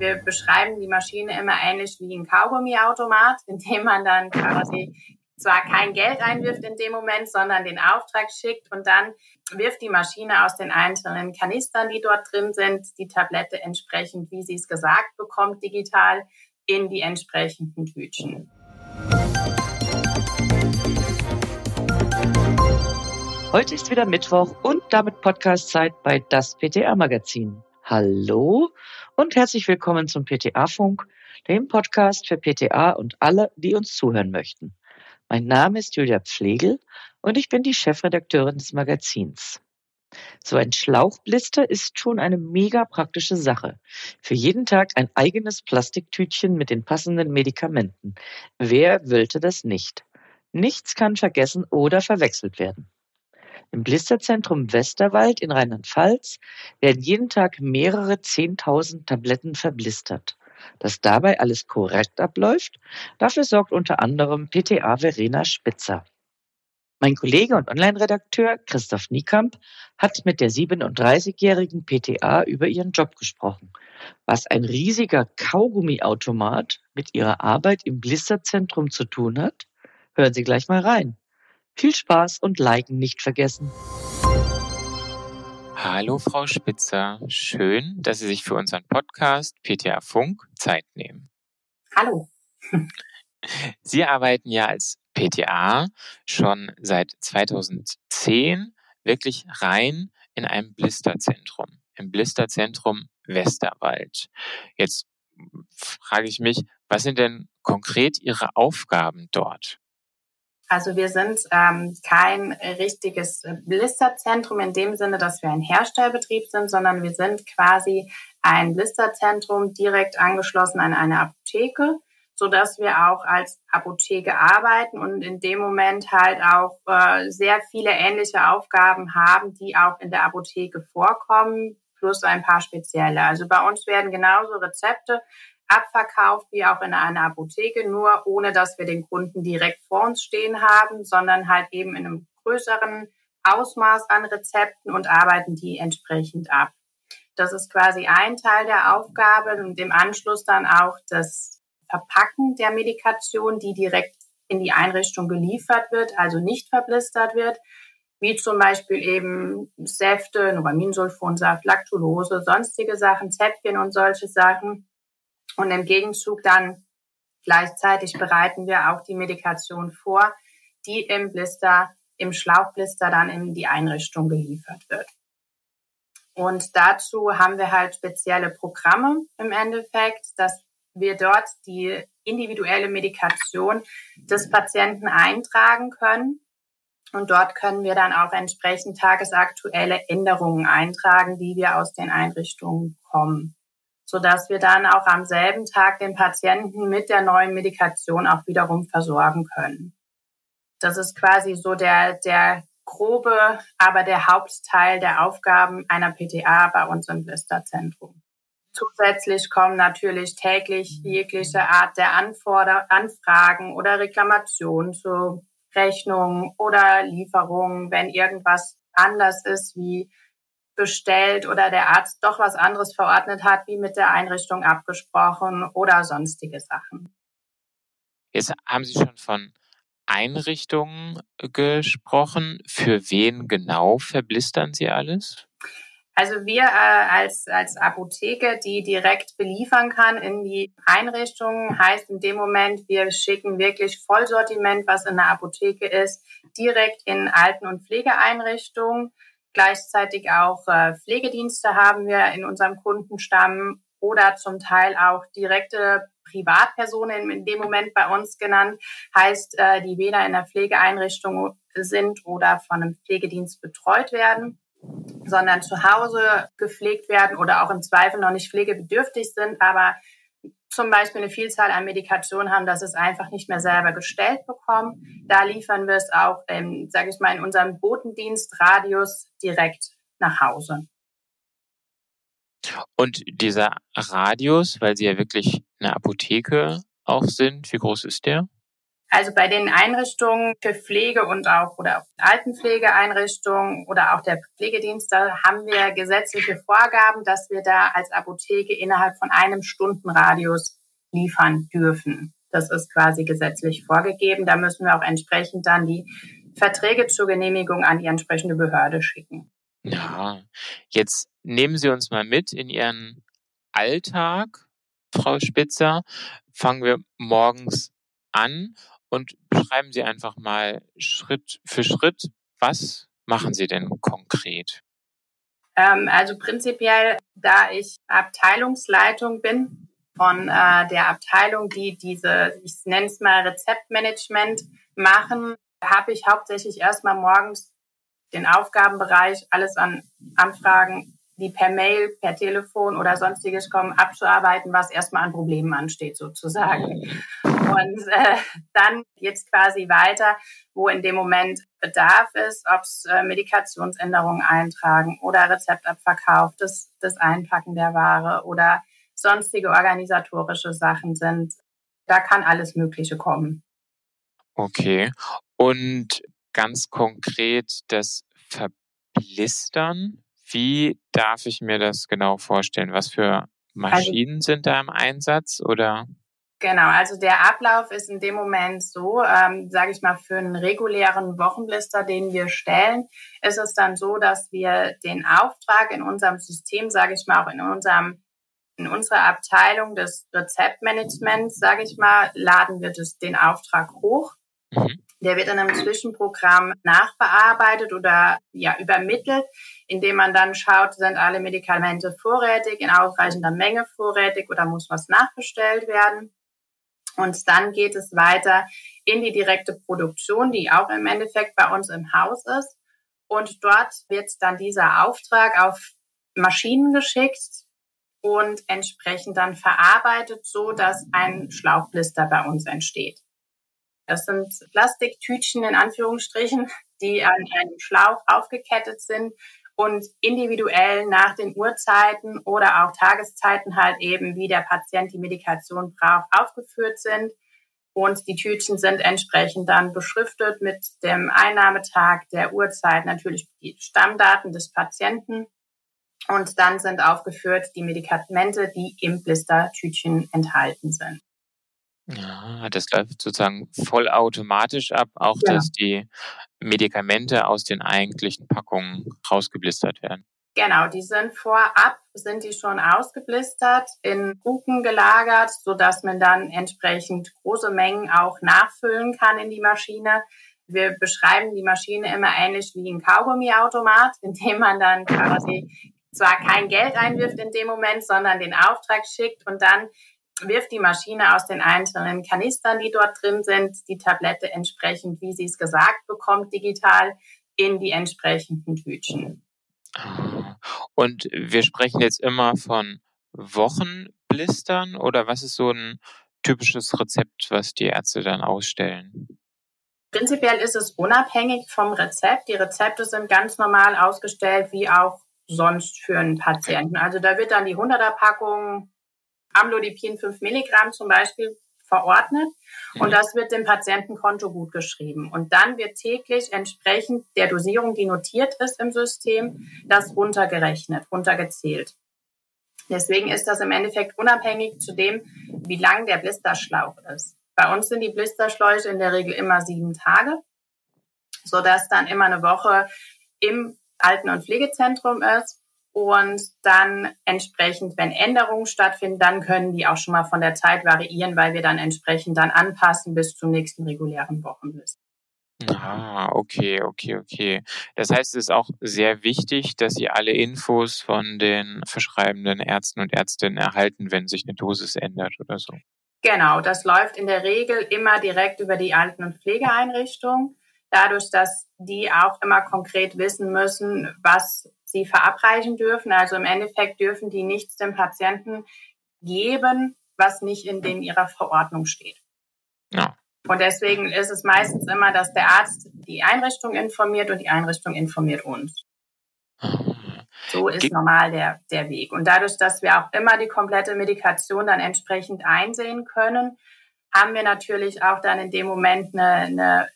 wir beschreiben die Maschine immer ähnlich wie ein Kaugummiautomat, in dem man dann quasi zwar kein Geld einwirft in dem Moment, sondern den Auftrag schickt und dann wirft die Maschine aus den einzelnen Kanistern, die dort drin sind, die Tablette entsprechend, wie sie es gesagt bekommt, digital in die entsprechenden Tütchen. Heute ist wieder Mittwoch und damit Podcastzeit bei das PTA Magazin. Hallo und herzlich willkommen zum PTA Funk, dem Podcast für PTA und alle, die uns zuhören möchten. Mein Name ist Julia Pflegel und ich bin die Chefredakteurin des Magazins. So ein Schlauchblister ist schon eine mega praktische Sache. Für jeden Tag ein eigenes Plastiktütchen mit den passenden Medikamenten. Wer wollte das nicht? Nichts kann vergessen oder verwechselt werden. Im Blisterzentrum Westerwald in Rheinland-Pfalz werden jeden Tag mehrere Zehntausend Tabletten verblistert. Dass dabei alles korrekt abläuft, dafür sorgt unter anderem PTA Verena Spitzer. Mein Kollege und Online-Redakteur Christoph Niekamp hat mit der 37-jährigen PTA über ihren Job gesprochen. Was ein riesiger Kaugummiautomat mit ihrer Arbeit im Blisterzentrum zu tun hat, hören Sie gleich mal rein. Viel Spaß und Liken nicht vergessen. Hallo Frau Spitzer, schön, dass Sie sich für unseren Podcast PTA Funk Zeit nehmen. Hallo. Sie arbeiten ja als PTA schon seit 2010 wirklich rein in einem Blisterzentrum, im Blisterzentrum Westerwald. Jetzt frage ich mich, was sind denn konkret Ihre Aufgaben dort? Also wir sind ähm, kein richtiges Blisterzentrum in dem Sinne, dass wir ein Herstellbetrieb sind, sondern wir sind quasi ein Blisterzentrum direkt angeschlossen an eine Apotheke, so dass wir auch als Apotheke arbeiten und in dem Moment halt auch äh, sehr viele ähnliche Aufgaben haben, die auch in der Apotheke vorkommen, plus ein paar spezielle. Also bei uns werden genauso Rezepte abverkauft wie auch in einer Apotheke, nur ohne dass wir den Kunden direkt vor uns stehen haben, sondern halt eben in einem größeren Ausmaß an Rezepten und arbeiten die entsprechend ab. Das ist quasi ein Teil der Aufgabe und im Anschluss dann auch das Verpacken der Medikation, die direkt in die Einrichtung geliefert wird, also nicht verblistert wird, wie zum Beispiel eben Säfte, Novaminsulfonsaft, Lactulose, sonstige Sachen, Zäpfchen und solche Sachen und im Gegenzug dann gleichzeitig bereiten wir auch die Medikation vor, die im Blister, im Schlauchblister dann in die Einrichtung geliefert wird. Und dazu haben wir halt spezielle Programme im Endeffekt, dass wir dort die individuelle Medikation des Patienten eintragen können. Und dort können wir dann auch entsprechend tagesaktuelle Änderungen eintragen, die wir aus den Einrichtungen kommen so dass wir dann auch am selben Tag den Patienten mit der neuen Medikation auch wiederum versorgen können. Das ist quasi so der, der grobe, aber der Hauptteil der Aufgaben einer PTA bei uns im Blisterzentrum. Zusätzlich kommen natürlich täglich jegliche Art der Anforder Anfragen oder Reklamationen zu Rechnungen oder Lieferungen, wenn irgendwas anders ist, wie bestellt oder der Arzt doch was anderes verordnet hat, wie mit der Einrichtung abgesprochen oder sonstige Sachen. Jetzt haben Sie schon von Einrichtungen gesprochen. Für wen genau verblistern Sie alles? Also wir äh, als, als Apotheke, die direkt beliefern kann in die Einrichtungen, heißt in dem Moment, wir schicken wirklich Vollsortiment, was in der Apotheke ist, direkt in Alten- und Pflegeeinrichtungen. Gleichzeitig auch äh, Pflegedienste haben wir in unserem Kundenstamm oder zum Teil auch direkte Privatpersonen in dem Moment bei uns genannt, heißt, äh, die weder in der Pflegeeinrichtung sind oder von einem Pflegedienst betreut werden, sondern zu Hause gepflegt werden oder auch im Zweifel noch nicht pflegebedürftig sind, aber zum Beispiel eine Vielzahl an Medikationen haben, dass es einfach nicht mehr selber gestellt bekommen. Da liefern wir es auch, ähm, sage ich mal, in unserem Botendienstradius direkt nach Hause. Und dieser Radius, weil Sie ja wirklich eine Apotheke auch sind, wie groß ist der? Also bei den Einrichtungen für Pflege und auch oder Altenpflegeeinrichtungen oder auch der Pflegedienst, da haben wir gesetzliche Vorgaben, dass wir da als Apotheke innerhalb von einem Stundenradius liefern dürfen. Das ist quasi gesetzlich vorgegeben. Da müssen wir auch entsprechend dann die Verträge zur Genehmigung an die entsprechende Behörde schicken. Ja, jetzt nehmen Sie uns mal mit in Ihren Alltag, Frau Spitzer. Fangen wir morgens an und beschreiben Sie einfach mal Schritt für Schritt, was machen Sie denn konkret? Ähm, also prinzipiell, da ich Abteilungsleitung bin von äh, der Abteilung, die diese, ich nenne es mal Rezeptmanagement machen, habe ich hauptsächlich erstmal morgens den Aufgabenbereich, alles an Anfragen die per Mail, per Telefon oder sonstiges kommen, abzuarbeiten, was erstmal an Problemen ansteht sozusagen. Und äh, dann jetzt quasi weiter, wo in dem Moment Bedarf ist, ob es äh, Medikationsänderungen eintragen oder Rezeptabverkauf, das, das Einpacken der Ware oder sonstige organisatorische Sachen sind. Da kann alles Mögliche kommen. Okay. Und ganz konkret das Verblistern wie darf ich mir das genau vorstellen? Was für also Maschinen also, sind da im Einsatz oder? Genau, also der Ablauf ist in dem Moment so, ähm, sage ich mal, für einen regulären Wochenblister, den wir stellen, ist es dann so, dass wir den Auftrag in unserem System, sage ich mal, auch in unserem in unserer Abteilung des Rezeptmanagements, sage ich mal, laden wir das, den Auftrag hoch. Mhm. Der wird in einem Zwischenprogramm nachbearbeitet oder ja übermittelt, indem man dann schaut, sind alle Medikamente vorrätig, in ausreichender Menge vorrätig oder muss was nachbestellt werden. Und dann geht es weiter in die direkte Produktion, die auch im Endeffekt bei uns im Haus ist. Und dort wird dann dieser Auftrag auf Maschinen geschickt und entsprechend dann verarbeitet, so dass ein Schlauchblister bei uns entsteht. Das sind Plastiktütchen in Anführungsstrichen, die an einem Schlauch aufgekettet sind und individuell nach den Uhrzeiten oder auch Tageszeiten halt eben, wie der Patient die Medikation braucht, aufgeführt sind. Und die Tütchen sind entsprechend dann beschriftet mit dem Einnahmetag, der Uhrzeit, natürlich die Stammdaten des Patienten. Und dann sind aufgeführt die Medikamente, die im Blistertütchen enthalten sind. Ja, das läuft sozusagen vollautomatisch ab, auch Ja. dass die Medikamente aus den eigentlichen Packungen rausgeblistert werden. Genau, die sind vorab, sind die schon ausgeblistert, in Kuchen gelagert, so dass man dann entsprechend große Mengen auch nachfüllen kann in die Maschine. Wir beschreiben die Maschine immer ähnlich wie ein Kaugummiautomat, in dem man dann quasi zwar kein Geld einwirft in dem Moment, sondern den Auftrag schickt und dann wirft die Maschine aus den einzelnen Kanistern, die dort drin sind, die Tablette entsprechend, wie sie es gesagt bekommt, digital in die entsprechenden Tütchen. Ah. Und wir sprechen jetzt immer von Wochenblistern oder was ist so ein typisches Rezept, was die Ärzte dann ausstellen? Prinzipiell ist es unabhängig vom Rezept. Die Rezepte sind ganz normal ausgestellt, wie auch sonst für einen Patienten. Also da wird dann die 100er Packung Amlodipin 5 Milligramm zum Beispiel verordnet und das wird dem Patientenkonto gut geschrieben. Und dann wird täglich entsprechend der Dosierung, die notiert ist im System, das runtergerechnet, runtergezählt. Deswegen ist das im Endeffekt unabhängig zu dem, wie lang der Blisterschlauch ist. Bei uns sind die Blisterschläuche in der Regel immer sieben Tage, sodass dann immer eine Woche im Alten- und Pflegezentrum ist und dann entsprechend, wenn Änderungen stattfinden, dann können die auch schon mal von der Zeit variieren, weil wir dann entsprechend dann anpassen bis zum nächsten regulären Wochenlist. Ah, okay, okay, okay. Das heißt, es ist auch sehr wichtig, dass Sie alle Infos von den verschreibenden Ärzten und Ärztinnen erhalten, wenn sich eine Dosis ändert oder so. Genau, das läuft in der Regel immer direkt über die Alten- und Pflegeeinrichtung. Dadurch, dass die auch immer konkret wissen müssen, was sie verabreichen dürfen. Also im Endeffekt dürfen die nichts dem Patienten geben, was nicht in den ihrer Verordnung steht. Ja. Und deswegen ist es meistens immer, dass der Arzt die Einrichtung informiert und die Einrichtung informiert uns. So ist Ge normal der, der Weg. Und dadurch, dass wir auch immer die komplette Medikation dann entsprechend einsehen können, haben wir natürlich auch dann in dem Moment eine, eine,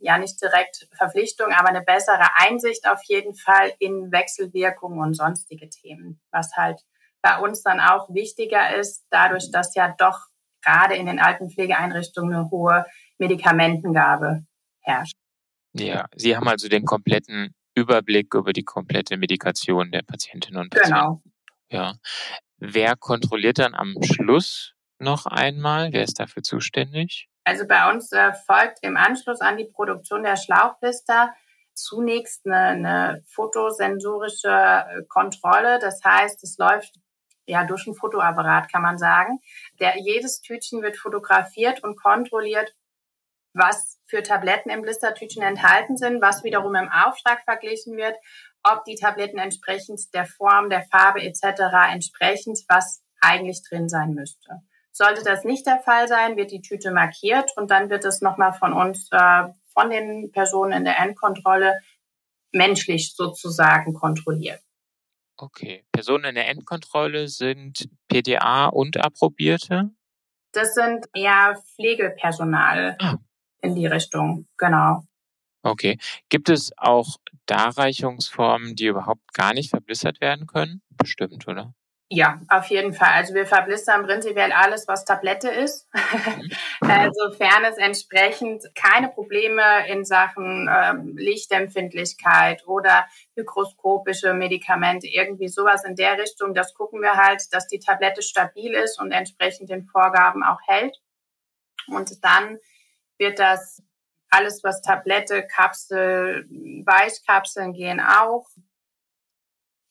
ja nicht direkt Verpflichtung, aber eine bessere Einsicht auf jeden Fall in Wechselwirkungen und sonstige Themen, was halt bei uns dann auch wichtiger ist, dadurch, dass ja doch gerade in den alten Pflegeeinrichtungen eine hohe Medikamentengabe herrscht. Ja, Sie haben also den kompletten Überblick über die komplette Medikation der Patientinnen und Patienten. Genau. Ja. Wer kontrolliert dann am Schluss noch einmal? Wer ist dafür zuständig? Also bei uns äh, folgt im Anschluss an die Produktion der Schlauchblister zunächst eine, eine fotosensorische äh, Kontrolle. Das heißt, es läuft ja durch ein Fotoapparat, kann man sagen. Der, jedes Tütchen wird fotografiert und kontrolliert, was für Tabletten im Blistertütchen enthalten sind, was wiederum im Auftrag verglichen wird, ob die Tabletten entsprechend der Form, der Farbe etc. entsprechend, was eigentlich drin sein müsste. Sollte das nicht der Fall sein, wird die Tüte markiert und dann wird es nochmal von uns, äh, von den Personen in der Endkontrolle menschlich sozusagen kontrolliert. Okay. Personen in der Endkontrolle sind PDA und Approbierte? Das sind eher Pflegepersonal ah. in die Richtung, genau. Okay. Gibt es auch Darreichungsformen, die überhaupt gar nicht verblissert werden können? Bestimmt, oder? Ja, auf jeden Fall. Also wir verblistern prinzipiell alles, was Tablette ist. Mhm. Sofern es entsprechend keine Probleme in Sachen ähm, Lichtempfindlichkeit oder hygroskopische Medikamente, irgendwie sowas in der Richtung, das gucken wir halt, dass die Tablette stabil ist und entsprechend den Vorgaben auch hält. Und dann wird das alles, was Tablette, Kapsel, Weichkapseln gehen auch,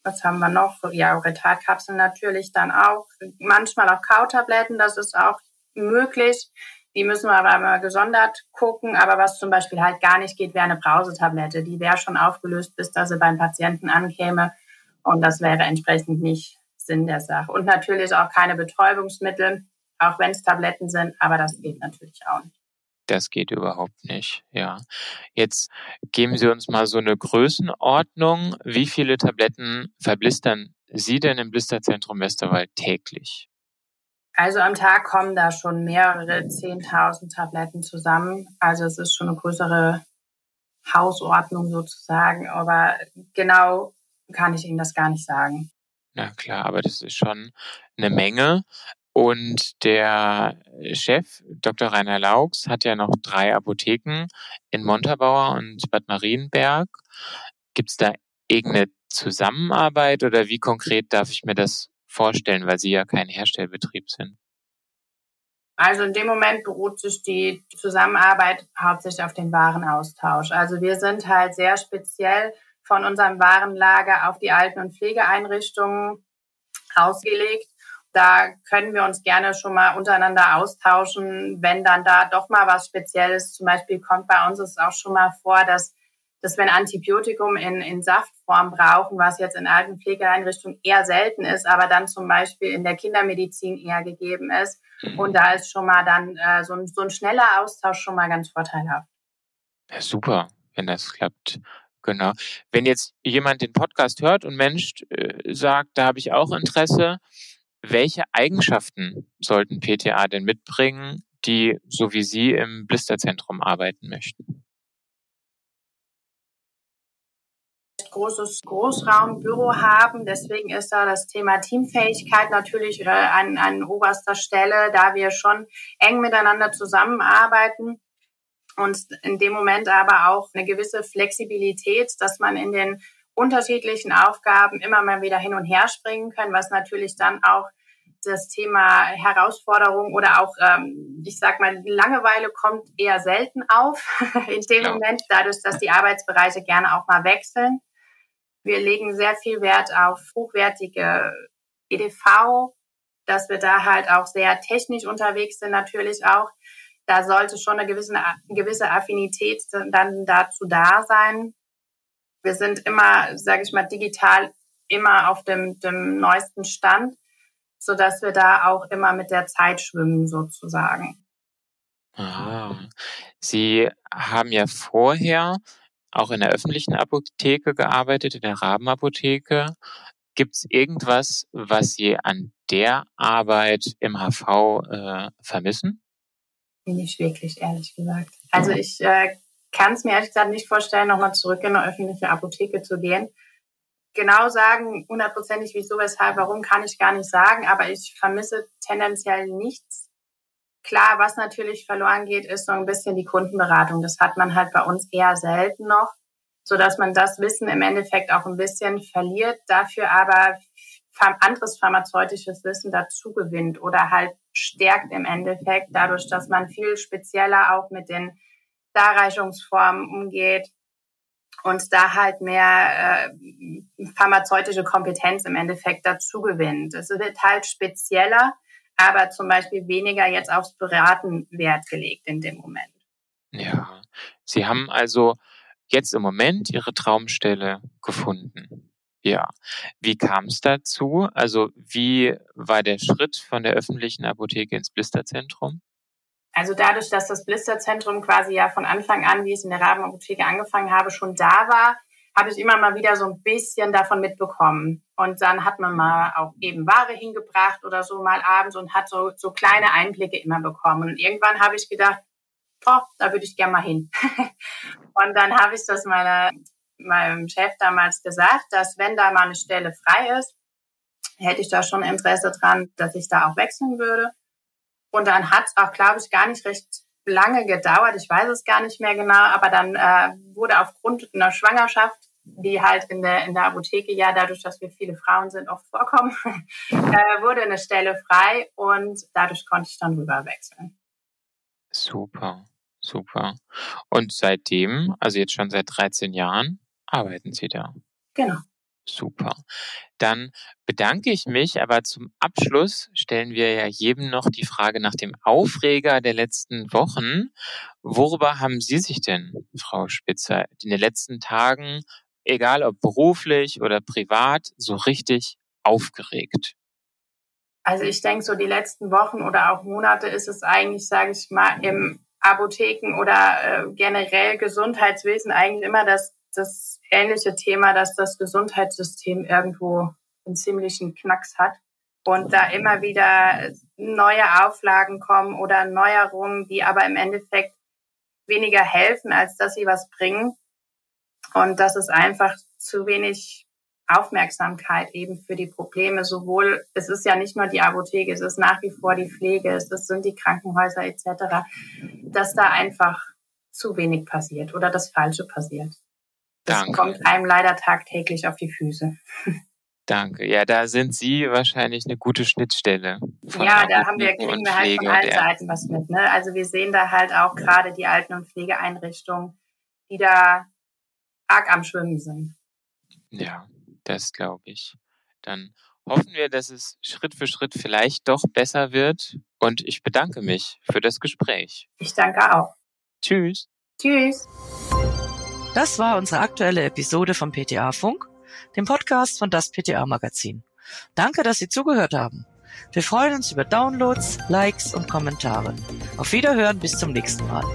was haben wir noch? Ja, Retardkapseln natürlich dann auch. Manchmal auch Kautabletten, das ist auch möglich. Die müssen wir aber mal gesondert gucken. Aber was zum Beispiel halt gar nicht geht, wäre eine Brausetablette. Die wäre schon aufgelöst, bis dass sie beim Patienten ankäme. Und das wäre entsprechend nicht Sinn der Sache. Und natürlich auch keine Betäubungsmittel, auch wenn es Tabletten sind. Aber das geht natürlich auch nicht das geht überhaupt nicht. Ja. Jetzt geben Sie uns mal so eine Größenordnung. Wie viele Tabletten verblistern Sie denn im Blisterzentrum Westerwald täglich? Also am Tag kommen da schon mehrere 10.000 Tabletten zusammen. Also es ist schon eine größere Hausordnung sozusagen. Aber genau kann ich Ihnen das gar nicht sagen. Na klar, aber das ist schon eine Menge. Und der Chef, Dr. Rainer Laux, hat ja noch drei Apotheken in Montabaur und Bad Marienberg. Gibt es da irgendeine Zusammenarbeit oder wie konkret darf ich mir das vorstellen, weil Sie ja kein Herstellbetrieb sind? Also in dem Moment beruht sich die Zusammenarbeit hauptsächlich auf den Warenaustausch. Also wir sind halt sehr speziell von unserem Warenlager auf die Alten- und Pflegeeinrichtungen ausgelegt da können wir uns gerne schon mal untereinander austauschen, wenn dann da doch mal was Spezielles, zum Beispiel kommt bei uns es auch schon mal vor, dass, dass wir ein Antibiotikum in, in Saftform brauchen, was jetzt in alten Pflegeeinrichtungen eher selten ist, aber dann zum Beispiel in der Kindermedizin eher gegeben ist. Mhm. Und da ist schon mal dann äh, so, ein, so ein schneller Austausch schon mal ganz vorteilhaft. Ja, super, wenn das klappt. Genau. Wenn jetzt jemand den Podcast hört und Mensch äh, sagt, da habe ich auch Interesse, welche Eigenschaften sollten PTA denn mitbringen, die so wie Sie im Blisterzentrum arbeiten möchten? großes Großraumbüro haben. Deswegen ist da das Thema Teamfähigkeit natürlich äh, an, an oberster Stelle, da wir schon eng miteinander zusammenarbeiten und in dem Moment aber auch eine gewisse Flexibilität, dass man in den unterschiedlichen Aufgaben immer mal wieder hin und her springen können, was natürlich dann auch das Thema Herausforderung oder auch, ähm, ich sag mal, Langeweile kommt eher selten auf in dem ja. Moment, dadurch, dass die Arbeitsbereiche gerne auch mal wechseln. Wir legen sehr viel Wert auf hochwertige EDV, dass wir da halt auch sehr technisch unterwegs sind, natürlich auch. Da sollte schon eine gewisse, eine gewisse Affinität dann dazu da sein. Wir sind immer, sage ich mal, digital immer auf dem, dem neuesten Stand so dass wir da auch immer mit der Zeit schwimmen sozusagen. Ah, Sie haben ja vorher auch in der öffentlichen Apotheke gearbeitet, in der Rabenapotheke. Gibt es irgendwas, was Sie an der Arbeit im HV äh, vermissen? Nicht wirklich, ehrlich gesagt. Also ich äh, kann es mir ehrlich gesagt nicht vorstellen, nochmal zurück in eine öffentliche Apotheke zu gehen. Genau sagen, hundertprozentig wieso, weshalb, warum, kann ich gar nicht sagen, aber ich vermisse tendenziell nichts. Klar, was natürlich verloren geht, ist so ein bisschen die Kundenberatung. Das hat man halt bei uns eher selten noch, so dass man das Wissen im Endeffekt auch ein bisschen verliert, dafür aber anderes pharmazeutisches Wissen dazu gewinnt oder halt stärkt im Endeffekt dadurch, dass man viel spezieller auch mit den Darreichungsformen umgeht und da halt mehr äh, pharmazeutische Kompetenz im Endeffekt dazu gewinnt. Es wird halt spezieller, aber zum Beispiel weniger jetzt aufs Beraten Wert gelegt in dem Moment. Ja, Sie haben also jetzt im Moment Ihre Traumstelle gefunden. Ja. Wie kam es dazu? Also wie war der Schritt von der öffentlichen Apotheke ins Blisterzentrum? Also dadurch, dass das Blisterzentrum quasi ja von Anfang an, wie ich in der Rabenapotheke angefangen habe, schon da war, habe ich immer mal wieder so ein bisschen davon mitbekommen. Und dann hat man mal auch eben Ware hingebracht oder so mal abends und hat so, so kleine Einblicke immer bekommen. Und irgendwann habe ich gedacht, oh, da würde ich gerne mal hin. und dann habe ich das meiner meinem Chef damals gesagt, dass wenn da mal eine Stelle frei ist, hätte ich da schon Interesse dran, dass ich da auch wechseln würde. Und dann hat es auch, glaube ich, gar nicht recht lange gedauert. Ich weiß es gar nicht mehr genau, aber dann äh, wurde aufgrund einer Schwangerschaft, die halt in der, in der Apotheke ja dadurch, dass wir viele Frauen sind, oft vorkommen, äh, wurde eine Stelle frei und dadurch konnte ich dann rüber wechseln. Super, super. Und seitdem, also jetzt schon seit 13 Jahren, arbeiten Sie da. Genau. Super. Dann bedanke ich mich, aber zum Abschluss stellen wir ja jedem noch die Frage nach dem Aufreger der letzten Wochen. Worüber haben Sie sich denn, Frau Spitzer, in den letzten Tagen, egal ob beruflich oder privat, so richtig aufgeregt? Also ich denke, so die letzten Wochen oder auch Monate ist es eigentlich, sage ich mal, im Apotheken oder äh, generell Gesundheitswesen eigentlich immer das das ähnliche Thema, dass das Gesundheitssystem irgendwo einen ziemlichen Knacks hat und da immer wieder neue Auflagen kommen oder Neuerungen, die aber im Endeffekt weniger helfen, als dass sie was bringen. Und das ist einfach zu wenig Aufmerksamkeit eben für die Probleme. Sowohl, es ist ja nicht nur die Apotheke, es ist nach wie vor die Pflege, es sind die Krankenhäuser etc., dass da einfach zu wenig passiert oder das Falsche passiert. Das Danke. kommt einem leider tagtäglich auf die Füße. Danke. Ja, da sind Sie wahrscheinlich eine gute Schnittstelle. Ja, da haben wir, kriegen wir halt von allen Seiten was mit. Ne? Also wir sehen da halt auch gerade die Alten- und Pflegeeinrichtungen, die da arg am Schwimmen sind. Ja, das glaube ich. Dann hoffen wir, dass es Schritt für Schritt vielleicht doch besser wird. Und ich bedanke mich für das Gespräch. Ich danke auch. Tschüss. Tschüss. Das war unsere aktuelle Episode vom PTA Funk, dem Podcast von das PTA Magazin. Danke, dass Sie zugehört haben. Wir freuen uns über Downloads, Likes und Kommentare. Auf Wiederhören bis zum nächsten Mal.